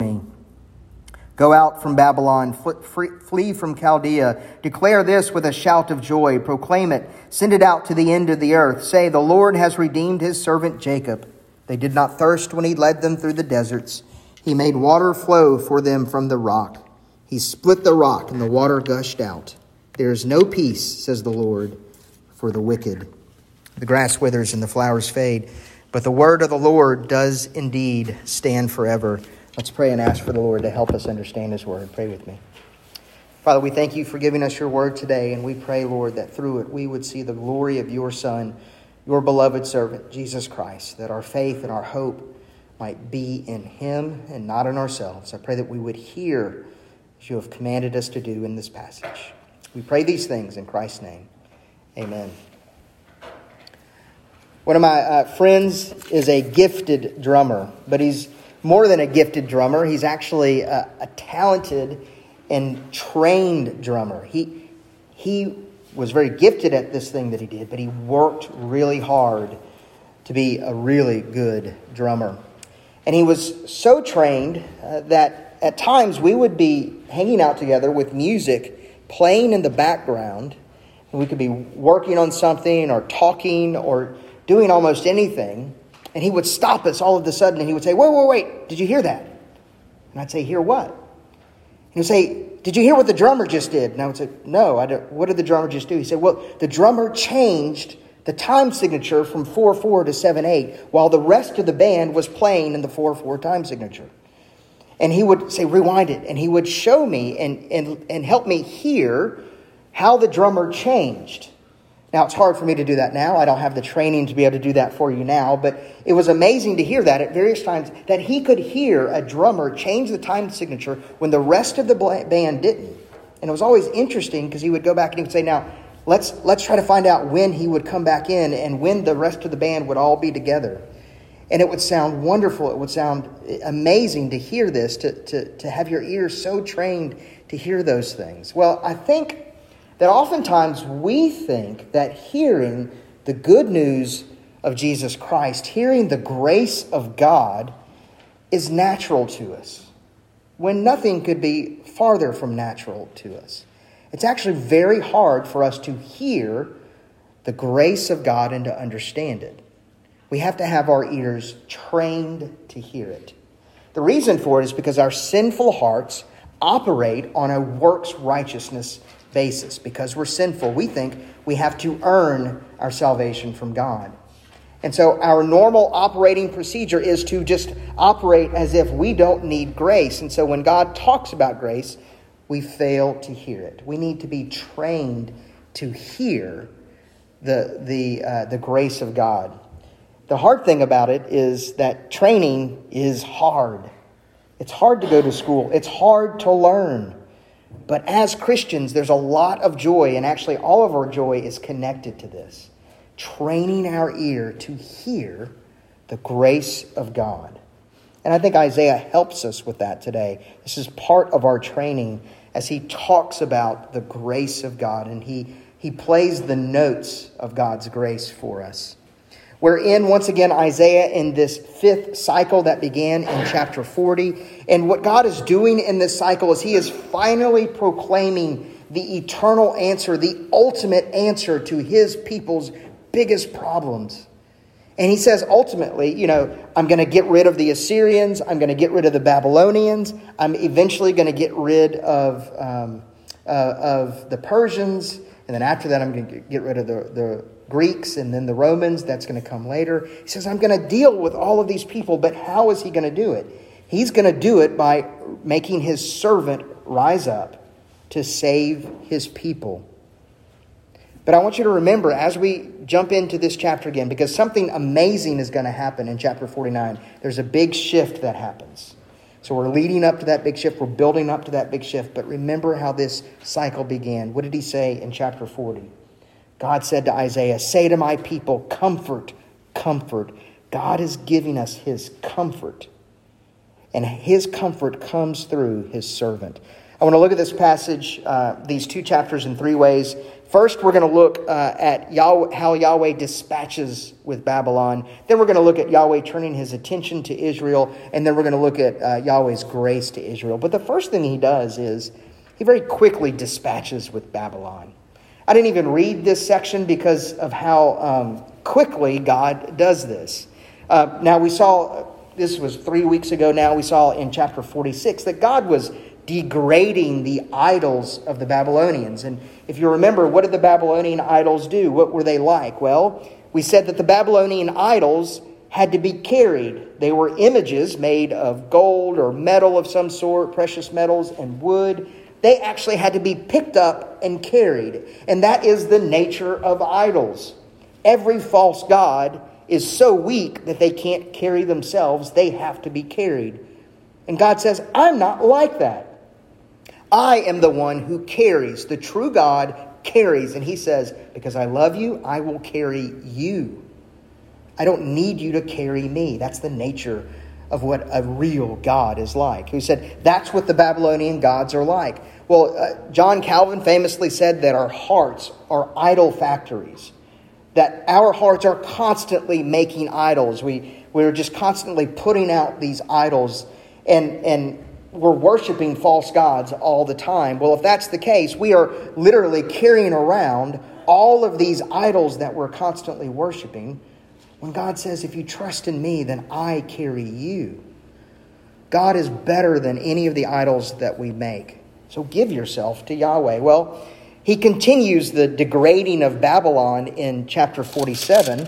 me. Go out from Babylon, flee from Chaldea. Declare this with a shout of joy. Proclaim it. Send it out to the end of the earth. Say, The Lord has redeemed his servant Jacob. They did not thirst when he led them through the deserts. He made water flow for them from the rock. He split the rock, and the water gushed out. There is no peace, says the Lord, for the wicked. The grass withers and the flowers fade, but the word of the Lord does indeed stand forever. Let's pray and ask for the Lord to help us understand His Word. Pray with me. Father, we thank you for giving us your Word today, and we pray, Lord, that through it we would see the glory of your Son, your beloved servant, Jesus Christ, that our faith and our hope might be in Him and not in ourselves. I pray that we would hear as you have commanded us to do in this passage. We pray these things in Christ's name. Amen. One of my uh, friends is a gifted drummer, but he's more than a gifted drummer, he's actually a, a talented and trained drummer. He, he was very gifted at this thing that he did, but he worked really hard to be a really good drummer. And he was so trained uh, that at times we would be hanging out together with music playing in the background. And we could be working on something or talking or doing almost anything. And he would stop us all of a sudden and he would say, Wait, wait, wait, did you hear that? And I'd say, Hear what? And he'd say, Did you hear what the drummer just did? And I would say, No, I don't. what did the drummer just do? He said, Well, the drummer changed the time signature from 4 4 to 7 8 while the rest of the band was playing in the 4 4 time signature. And he would say, Rewind it. And he would show me and, and, and help me hear how the drummer changed. Now, it's hard for me to do that now. I don't have the training to be able to do that for you now, but it was amazing to hear that at various times that he could hear a drummer change the time signature when the rest of the band didn't. And it was always interesting because he would go back and he would say, Now, let's, let's try to find out when he would come back in and when the rest of the band would all be together. And it would sound wonderful. It would sound amazing to hear this, to, to, to have your ears so trained to hear those things. Well, I think that oftentimes we think that hearing the good news of Jesus Christ, hearing the grace of God, is natural to us, when nothing could be farther from natural to us. It's actually very hard for us to hear the grace of God and to understand it. We have to have our ears trained to hear it. The reason for it is because our sinful hearts operate on a works righteousness basis. Because we're sinful, we think we have to earn our salvation from God. And so our normal operating procedure is to just operate as if we don't need grace. And so when God talks about grace, we fail to hear it. We need to be trained to hear the, the, uh, the grace of God. The hard thing about it is that training is hard. It's hard to go to school, it's hard to learn. But as Christians, there's a lot of joy, and actually, all of our joy is connected to this training our ear to hear the grace of God. And I think Isaiah helps us with that today. This is part of our training as he talks about the grace of God and he, he plays the notes of God's grace for us. We're in, once again, Isaiah in this fifth cycle that began in chapter 40. And what God is doing in this cycle is He is finally proclaiming the eternal answer, the ultimate answer to His people's biggest problems. And He says, ultimately, you know, I'm going to get rid of the Assyrians, I'm going to get rid of the Babylonians, I'm eventually going to get rid of, um, uh, of the Persians, and then after that, I'm going to get rid of the, the Greeks and then the Romans. That's going to come later. He says, I'm going to deal with all of these people, but how is he going to do it? He's going to do it by making his servant rise up to save his people. But I want you to remember as we jump into this chapter again, because something amazing is going to happen in chapter 49. There's a big shift that happens. So we're leading up to that big shift, we're building up to that big shift. But remember how this cycle began. What did he say in chapter 40? God said to Isaiah, Say to my people, Comfort, comfort. God is giving us his comfort. And his comfort comes through his servant. I want to look at this passage, uh, these two chapters, in three ways. First, we're going to look uh, at Yahweh, how Yahweh dispatches with Babylon. Then, we're going to look at Yahweh turning his attention to Israel. And then, we're going to look at uh, Yahweh's grace to Israel. But the first thing he does is he very quickly dispatches with Babylon. I didn't even read this section because of how um, quickly God does this. Uh, now, we saw, this was three weeks ago now, we saw in chapter 46 that God was degrading the idols of the Babylonians. And if you remember, what did the Babylonian idols do? What were they like? Well, we said that the Babylonian idols had to be carried. They were images made of gold or metal of some sort, precious metals and wood. They actually had to be picked up and carried. And that is the nature of idols. Every false god is so weak that they can't carry themselves, they have to be carried. And God says, I'm not like that. I am the one who carries. The true God carries. And he says, Because I love you, I will carry you. I don't need you to carry me. That's the nature of what a real God is like. He said, That's what the Babylonian gods are like. Well, uh, John Calvin famously said that our hearts are idol factories, that our hearts are constantly making idols. We, we're just constantly putting out these idols. And, and we're worshiping false gods all the time. Well, if that's the case, we are literally carrying around all of these idols that we're constantly worshiping. When God says, If you trust in me, then I carry you. God is better than any of the idols that we make. So give yourself to Yahweh. Well, he continues the degrading of Babylon in chapter 47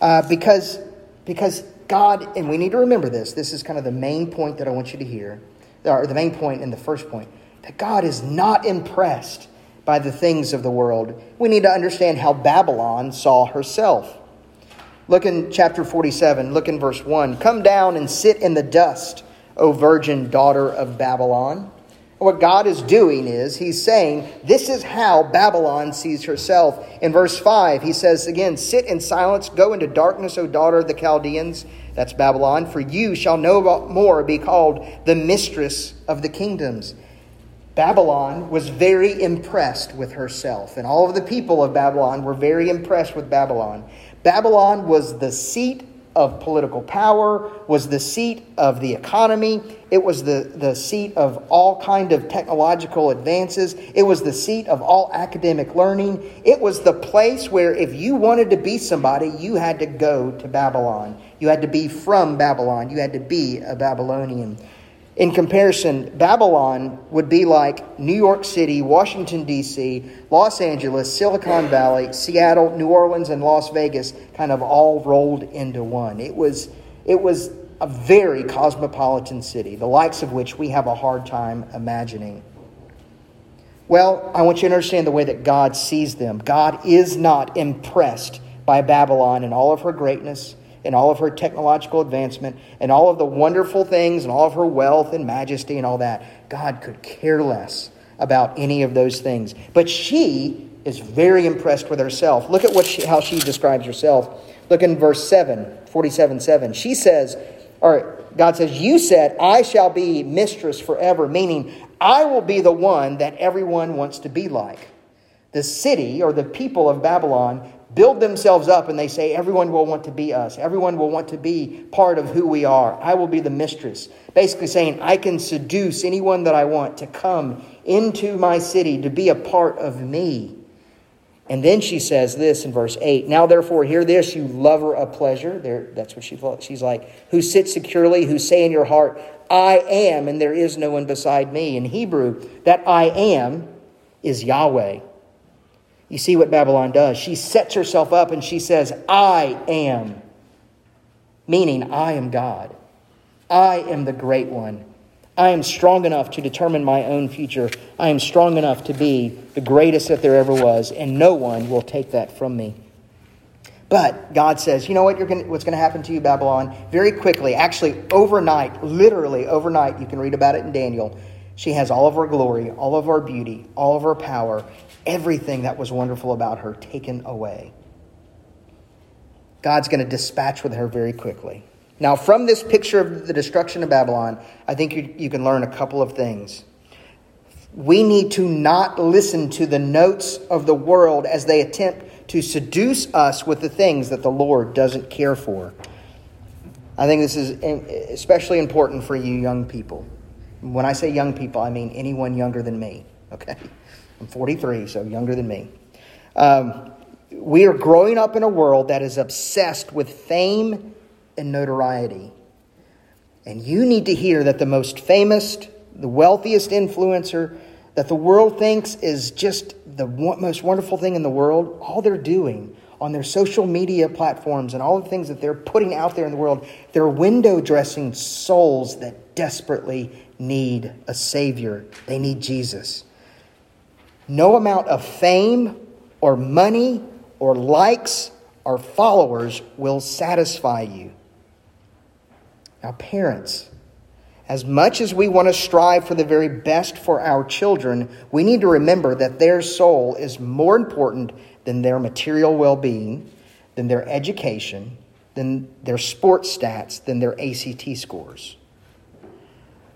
uh, because, because God, and we need to remember this, this is kind of the main point that I want you to hear or the main point in the first point, that God is not impressed by the things of the world. We need to understand how Babylon saw herself. Look in chapter 47, look in verse 1. Come down and sit in the dust, O virgin daughter of Babylon. What God is doing is, He's saying, This is how Babylon sees herself. In verse 5, He says again, Sit in silence, go into darkness, O daughter of the Chaldeans. That's Babylon. For you shall no more be called the mistress of the kingdoms. Babylon was very impressed with herself, and all of the people of Babylon were very impressed with Babylon. Babylon was the seat of political power, was the seat of the economy, it was the, the seat of all kind of technological advances, it was the seat of all academic learning. It was the place where if you wanted to be somebody, you had to go to Babylon. You had to be from Babylon. You had to be a Babylonian. In comparison, Babylon would be like New York City, Washington, D.C., Los Angeles, Silicon Valley, Seattle, New Orleans, and Las Vegas kind of all rolled into one. It was, it was a very cosmopolitan city, the likes of which we have a hard time imagining. Well, I want you to understand the way that God sees them. God is not impressed by Babylon and all of her greatness and all of her technological advancement and all of the wonderful things and all of her wealth and majesty and all that. God could care less about any of those things. But she is very impressed with herself. Look at what she, how she describes herself. Look in verse 7, 47 7. She says, or God says, You said, I shall be mistress forever, meaning I will be the one that everyone wants to be like. The city or the people of Babylon build themselves up and they say, Everyone will want to be us. Everyone will want to be part of who we are. I will be the mistress. Basically saying, I can seduce anyone that I want to come into my city to be a part of me. And then she says this in verse 8 Now therefore, hear this, you lover of pleasure. There, that's what she She's like, Who sits securely, who say in your heart, I am, and there is no one beside me. In Hebrew, that I am is Yahweh. You see what Babylon does. She sets herself up and she says, I am, meaning I am God. I am the great one. I am strong enough to determine my own future. I am strong enough to be the greatest that there ever was, and no one will take that from me. But God says, you know what? Gonna, what's going to happen to you, Babylon? Very quickly, actually, overnight, literally overnight, you can read about it in Daniel. She has all of her glory, all of her beauty, all of her power, everything that was wonderful about her taken away. God's going to dispatch with her very quickly. Now, from this picture of the destruction of Babylon, I think you, you can learn a couple of things. We need to not listen to the notes of the world as they attempt to seduce us with the things that the Lord doesn't care for. I think this is especially important for you young people. When I say young people, I mean anyone younger than me, okay? I'm 43, so younger than me. Um, we are growing up in a world that is obsessed with fame and notoriety. And you need to hear that the most famous, the wealthiest influencer that the world thinks is just the most wonderful thing in the world, all they're doing on their social media platforms and all the things that they're putting out there in the world, they're window dressing souls that desperately need a Savior. They need Jesus. No amount of fame or money or likes or followers will satisfy you. Now, parents, as much as we want to strive for the very best for our children, we need to remember that their soul is more important than their material well being, than their education, than their sports stats, than their ACT scores.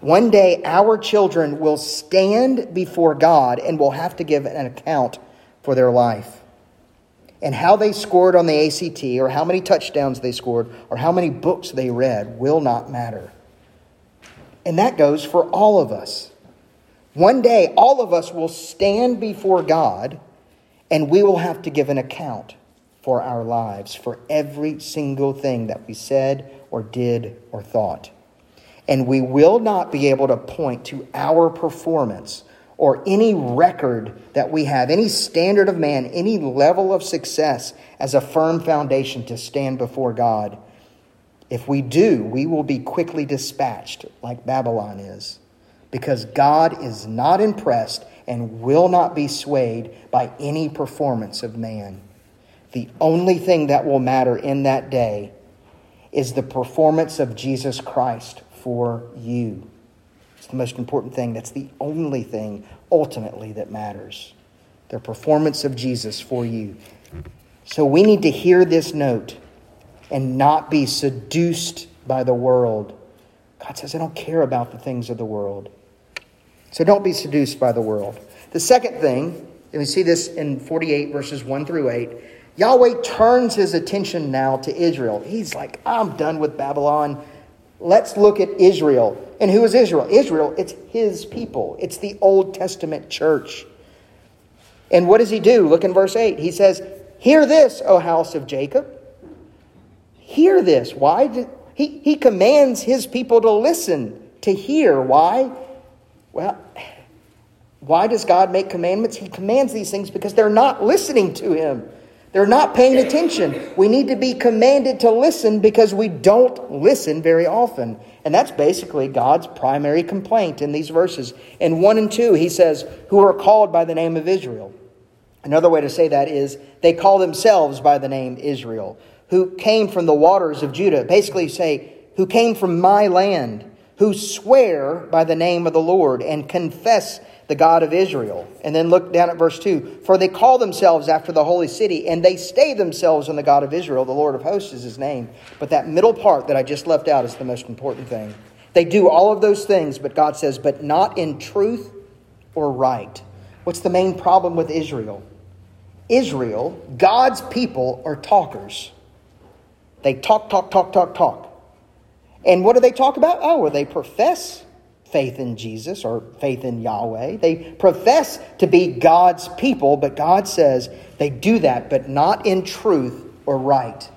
One day, our children will stand before God and will have to give an account for their life. And how they scored on the ACT, or how many touchdowns they scored, or how many books they read will not matter. And that goes for all of us. One day, all of us will stand before God and we will have to give an account for our lives, for every single thing that we said or did or thought. And we will not be able to point to our performance or any record that we have, any standard of man, any level of success as a firm foundation to stand before God. If we do, we will be quickly dispatched like Babylon is, because God is not impressed and will not be swayed by any performance of man. The only thing that will matter in that day is the performance of Jesus Christ for you. It's the most important thing. That's the only thing ultimately that matters. The performance of Jesus for you. So we need to hear this note and not be seduced by the world. God says, I don't care about the things of the world. So don't be seduced by the world. The second thing, and we see this in 48 verses 1 through 8, Yahweh turns his attention now to Israel. He's like, I'm done with Babylon. Let's look at Israel. And who is Israel? Israel, it's his people, it's the Old Testament church. And what does he do? Look in verse 8. He says, Hear this, O house of Jacob. Hear this. Why? Did, he, he commands his people to listen, to hear. Why? Well, why does God make commandments? He commands these things because they're not listening to Him. They're not paying attention. We need to be commanded to listen because we don't listen very often. And that's basically God's primary complaint in these verses. In 1 and 2, he says, Who are called by the name of Israel. Another way to say that is, they call themselves by the name Israel, who came from the waters of Judah. Basically, say, who came from my land, who swear by the name of the Lord and confess the God of Israel. And then look down at verse 2 For they call themselves after the holy city, and they stay themselves on the God of Israel. The Lord of hosts is his name. But that middle part that I just left out is the most important thing. They do all of those things, but God says, but not in truth or right. What's the main problem with Israel? Israel, God's people, are talkers. They talk, talk, talk, talk, talk. And what do they talk about? Oh, well, they profess faith in Jesus or faith in Yahweh. They profess to be God's people, but God says they do that, but not in truth or right.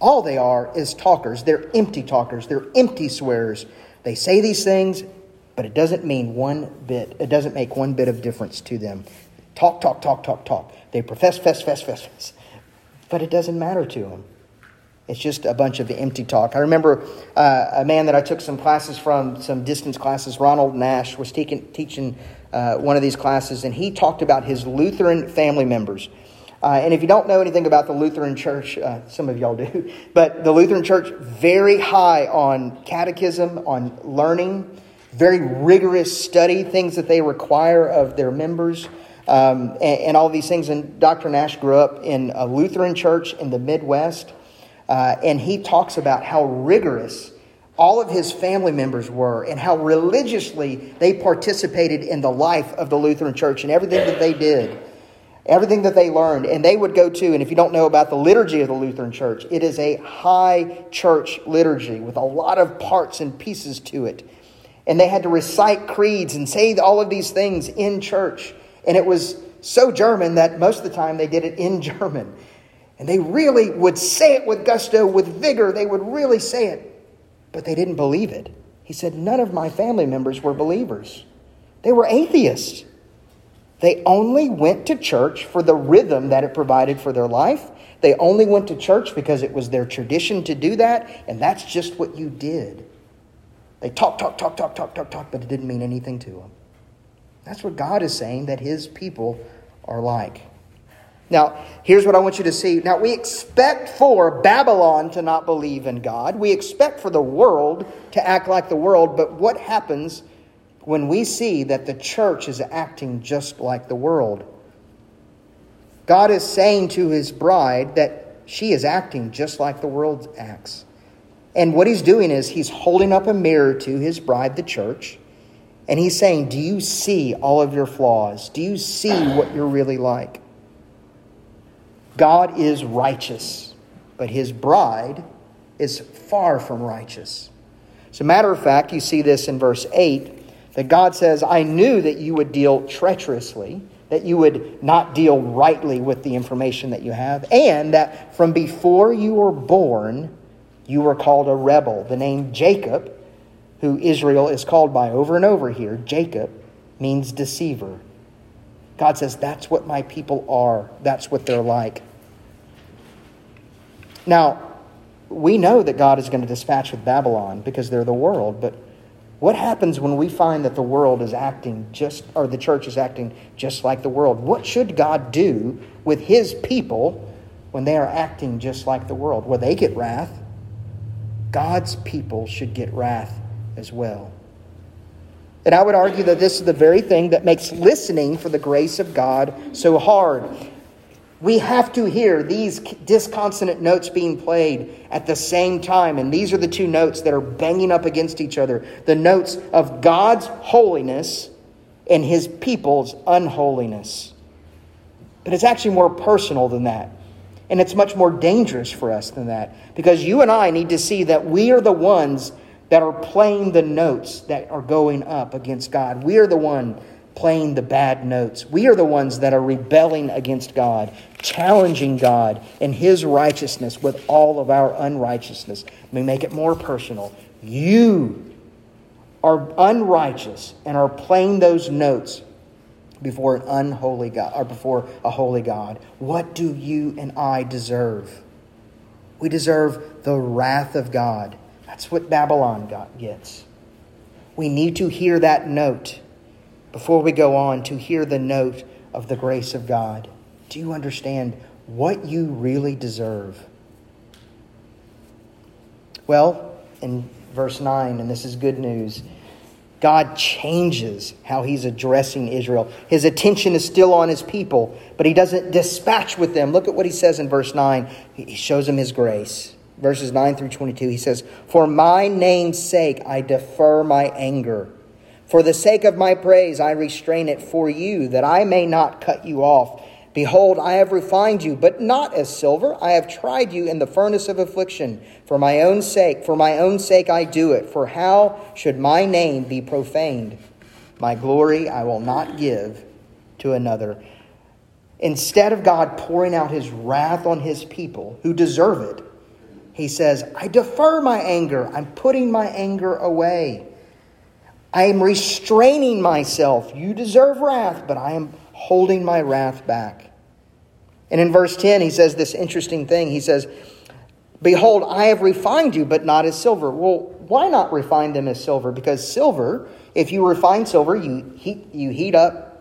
All they are is talkers. They're empty talkers. They're empty swearers. They say these things, but it doesn't mean one bit, it doesn't make one bit of difference to them. Talk, talk, talk, talk, talk. They profess, fess, fess, fess, fess. But it doesn't matter to them. It's just a bunch of empty talk. I remember uh, a man that I took some classes from, some distance classes, Ronald Nash, was teaching, teaching uh, one of these classes, and he talked about his Lutheran family members. Uh, and if you don't know anything about the Lutheran Church, uh, some of y'all do, but the Lutheran Church, very high on catechism, on learning, very rigorous study, things that they require of their members. Um, and, and all these things. And Dr. Nash grew up in a Lutheran church in the Midwest. Uh, and he talks about how rigorous all of his family members were and how religiously they participated in the life of the Lutheran Church and everything that they did, everything that they learned. And they would go to, and if you don't know about the liturgy of the Lutheran Church, it is a high church liturgy with a lot of parts and pieces to it. And they had to recite creeds and say all of these things in church. And it was so German that most of the time they did it in German. And they really would say it with gusto, with vigor. They would really say it but they didn't believe it. He said, None of my family members were believers, they were atheists. They only went to church for the rhythm that it provided for their life. They only went to church because it was their tradition to do that, and that's just what you did. They talk, talk, talk, talk, talk, talk, talk, but it didn't mean anything to them. That's what God is saying that His people are like. Now, here's what I want you to see. Now, we expect for Babylon to not believe in God. We expect for the world to act like the world. But what happens when we see that the church is acting just like the world? God is saying to his bride that she is acting just like the world acts. And what he's doing is he's holding up a mirror to his bride, the church, and he's saying, Do you see all of your flaws? Do you see what you're really like? God is righteous, but his bride is far from righteous. As a matter of fact, you see this in verse 8 that God says, I knew that you would deal treacherously, that you would not deal rightly with the information that you have, and that from before you were born, you were called a rebel. The name Jacob, who Israel is called by over and over here, Jacob, means deceiver. God says, That's what my people are, that's what they're like. Now, we know that God is going to dispatch with Babylon because they're the world, but what happens when we find that the world is acting just, or the church is acting just like the world? What should God do with his people when they are acting just like the world? Well, they get wrath. God's people should get wrath as well. And I would argue that this is the very thing that makes listening for the grace of God so hard. We have to hear these disconsonant notes being played at the same time. And these are the two notes that are banging up against each other the notes of God's holiness and his people's unholiness. But it's actually more personal than that. And it's much more dangerous for us than that. Because you and I need to see that we are the ones that are playing the notes that are going up against God. We are the one playing the bad notes. We are the ones that are rebelling against God, challenging God and His righteousness with all of our unrighteousness. Let me make it more personal. You are unrighteous and are playing those notes before an unholy God or before a holy God. What do you and I deserve? We deserve the wrath of God. That's what Babylon got, gets. We need to hear that note before we go on to hear the note of the grace of God. Do you understand what you really deserve? Well, in verse 9, and this is good news, God changes how he's addressing Israel. His attention is still on his people, but he doesn't dispatch with them. Look at what he says in verse 9. He shows them his grace verses 9 through 22, he says, For my name's sake I defer my anger. For the sake of my praise I restrain it for you, that I may not cut you off. Behold, I have refined you, but not as silver. I have tried you in the furnace of affliction. For my own sake, for my own sake I do it. For how should my name be profaned? My glory I will not give to another. Instead of God pouring out his wrath on his people who deserve it, he says, I defer my anger. I'm putting my anger away. I am restraining myself. You deserve wrath, but I am holding my wrath back. And in verse 10, he says this interesting thing. He says, Behold, I have refined you, but not as silver. Well, why not refine them as silver? Because silver, if you refine silver, you heat, you heat up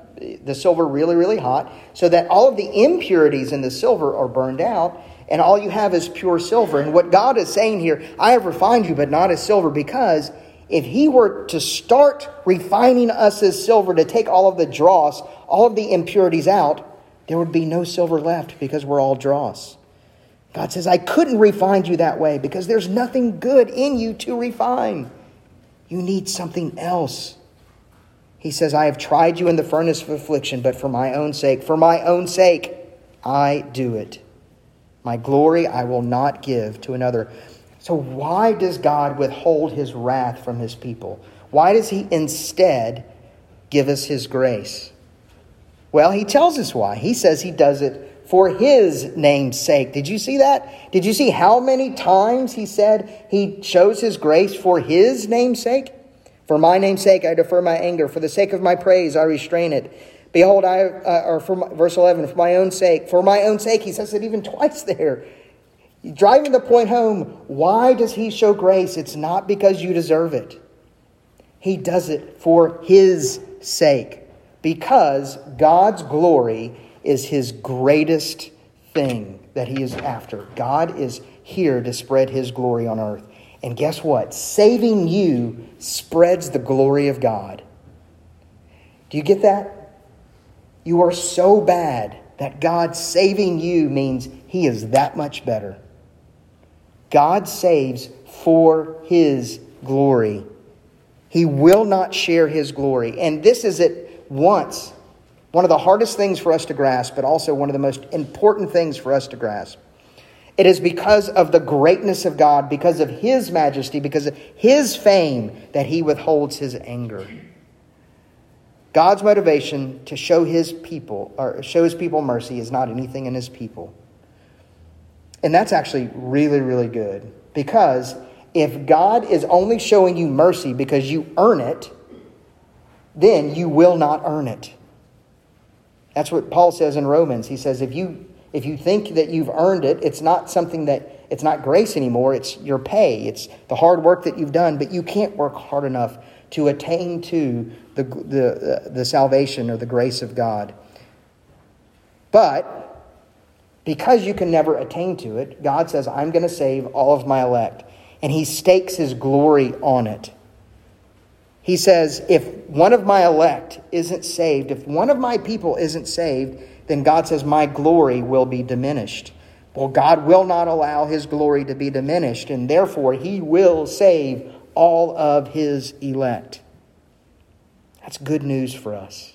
the silver really, really hot so that all of the impurities in the silver are burned out and all you have is pure silver. And what God is saying here, I have refined you, but not as silver, because if He were to start refining us as silver to take all of the dross, all of the impurities out, there would be no silver left because we're all dross. God says, I couldn't refine you that way because there's nothing good in you to refine. You need something else. He says, I have tried you in the furnace of affliction, but for my own sake, for my own sake, I do it. My glory I will not give to another. So, why does God withhold his wrath from his people? Why does he instead give us his grace? Well, he tells us why. He says he does it for his name's sake. Did you see that? Did you see how many times he said he shows his grace for his name's sake? For my name's sake, I defer my anger. For the sake of my praise, I restrain it. Behold, I, uh, or for my, verse 11, for my own sake, for my own sake, he says it even twice there. Driving the point home, why does he show grace? It's not because you deserve it. He does it for his sake, because God's glory is his greatest thing that he is after. God is here to spread his glory on earth. And guess what? Saving you spreads the glory of God. Do you get that? You are so bad that God saving you means He is that much better. God saves for His glory. He will not share His glory. And this is at once one of the hardest things for us to grasp, but also one of the most important things for us to grasp. It is because of the greatness of God, because of His majesty, because of His fame, that He withholds His anger. God's motivation to show his people or show his people mercy is not anything in his people. And that's actually really, really good because if God is only showing you mercy because you earn it, then you will not earn it. That's what Paul says in Romans. He says if you if you think that you've earned it, it's not something that it's not grace anymore, it's your pay. It's the hard work that you've done, but you can't work hard enough to attain to the, the, the salvation or the grace of God. But because you can never attain to it, God says, I'm going to save all of my elect. And he stakes his glory on it. He says, if one of my elect isn't saved, if one of my people isn't saved, then God says, my glory will be diminished. Well, God will not allow his glory to be diminished, and therefore he will save all of his elect. That's good news for us.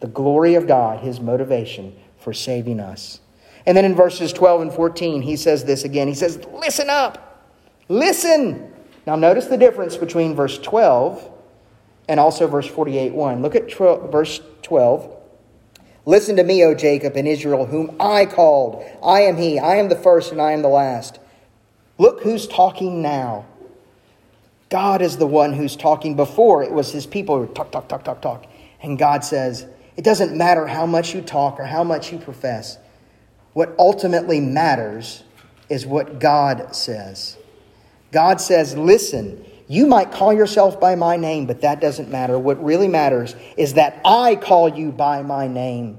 The glory of God, his motivation for saving us. And then in verses 12 and 14, he says this again. He says, Listen up. Listen. Now, notice the difference between verse 12 and also verse 48 1. Look at 12, verse 12. Listen to me, O Jacob and Israel, whom I called. I am he. I am the first and I am the last. Look who's talking now. God is the one who's talking. Before, it was his people who talk, talk, talk, talk, talk. And God says, it doesn't matter how much you talk or how much you profess. What ultimately matters is what God says. God says, listen, you might call yourself by my name, but that doesn't matter. What really matters is that I call you by my name.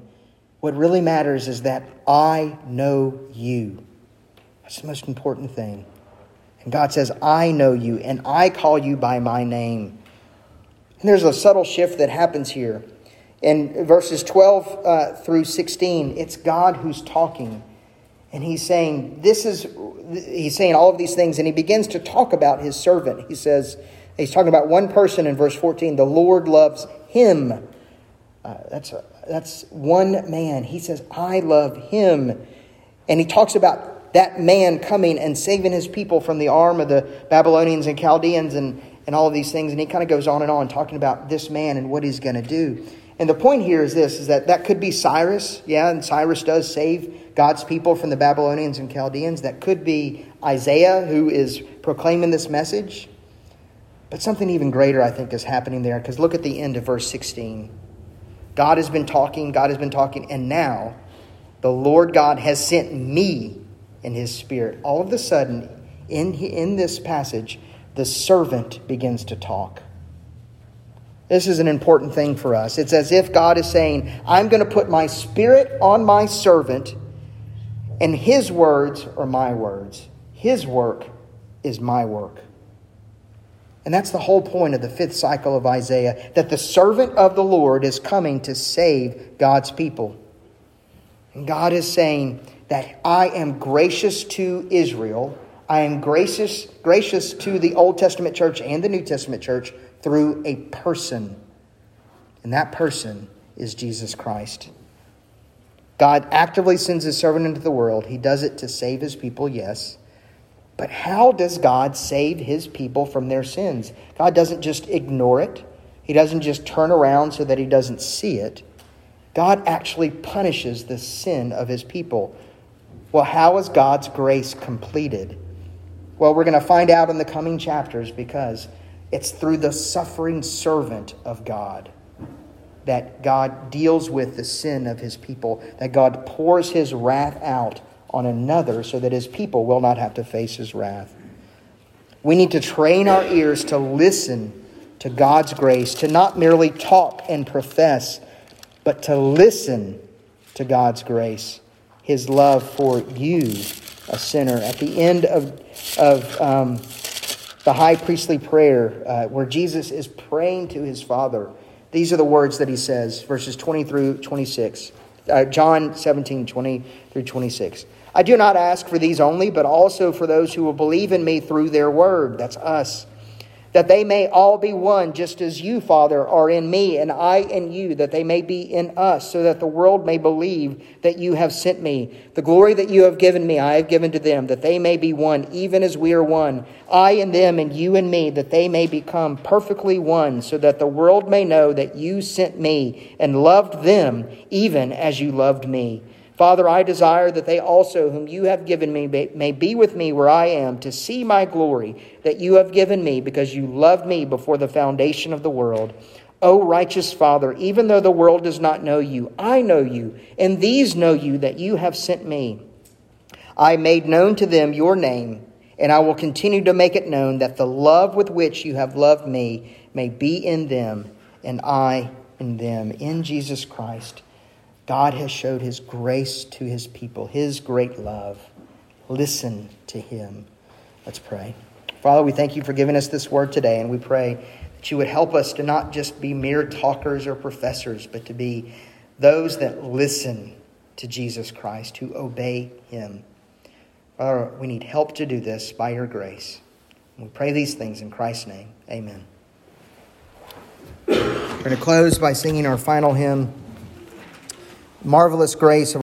What really matters is that I know you. That's the most important thing. And God says, I know you, and I call you by my name. And there's a subtle shift that happens here. In verses 12 uh, through 16, it's God who's talking. And he's saying, This is, he's saying all of these things, and he begins to talk about his servant. He says, He's talking about one person in verse 14. The Lord loves him. Uh, that's, a, that's one man. He says, I love him. And he talks about that man coming and saving his people from the arm of the Babylonians and Chaldeans and, and all of these things. And he kind of goes on and on talking about this man and what he's going to do. And the point here is this, is that that could be Cyrus. Yeah, and Cyrus does save God's people from the Babylonians and Chaldeans. That could be Isaiah, who is proclaiming this message. But something even greater, I think, is happening there. Because look at the end of verse 16. God has been talking, God has been talking, and now the Lord God has sent me in his spirit. All of a sudden, in, in this passage, the servant begins to talk. This is an important thing for us. It's as if God is saying, I'm going to put my spirit on my servant, and his words are my words. His work is my work. And that's the whole point of the fifth cycle of Isaiah that the servant of the Lord is coming to save God's people. And God is saying, that I am gracious to Israel. I am gracious, gracious to the Old Testament church and the New Testament church through a person. And that person is Jesus Christ. God actively sends his servant into the world. He does it to save his people, yes. But how does God save his people from their sins? God doesn't just ignore it, he doesn't just turn around so that he doesn't see it. God actually punishes the sin of his people. Well, how is God's grace completed? Well, we're going to find out in the coming chapters because it's through the suffering servant of God that God deals with the sin of his people, that God pours his wrath out on another so that his people will not have to face his wrath. We need to train our ears to listen to God's grace, to not merely talk and profess, but to listen to God's grace, his love for you, a sinner. At the end of, of um, the high priestly prayer, uh, where Jesus is praying to his Father, these are the words that he says, verses 20 through 26. Uh, John 17, 20 through 26. I do not ask for these only, but also for those who will believe in me through their word. That's us. That they may all be one, just as you, Father, are in me, and I in you, that they may be in us, so that the world may believe that you have sent me. The glory that you have given me, I have given to them, that they may be one, even as we are one. I and them, and you and me, that they may become perfectly one, so that the world may know that you sent me and loved them, even as you loved me. Father, I desire that they also, whom you have given me, may be with me where I am, to see my glory that you have given me, because you loved me before the foundation of the world. O righteous Father, even though the world does not know you, I know you, and these know you that you have sent me. I made known to them your name, and I will continue to make it known that the love with which you have loved me may be in them, and I in them, in Jesus Christ. God has showed his grace to his people, his great love. Listen to him. Let's pray. Father, we thank you for giving us this word today, and we pray that you would help us to not just be mere talkers or professors, but to be those that listen to Jesus Christ, who obey him. Father, we need help to do this by your grace. We pray these things in Christ's name. Amen. We're going to close by singing our final hymn marvelous grace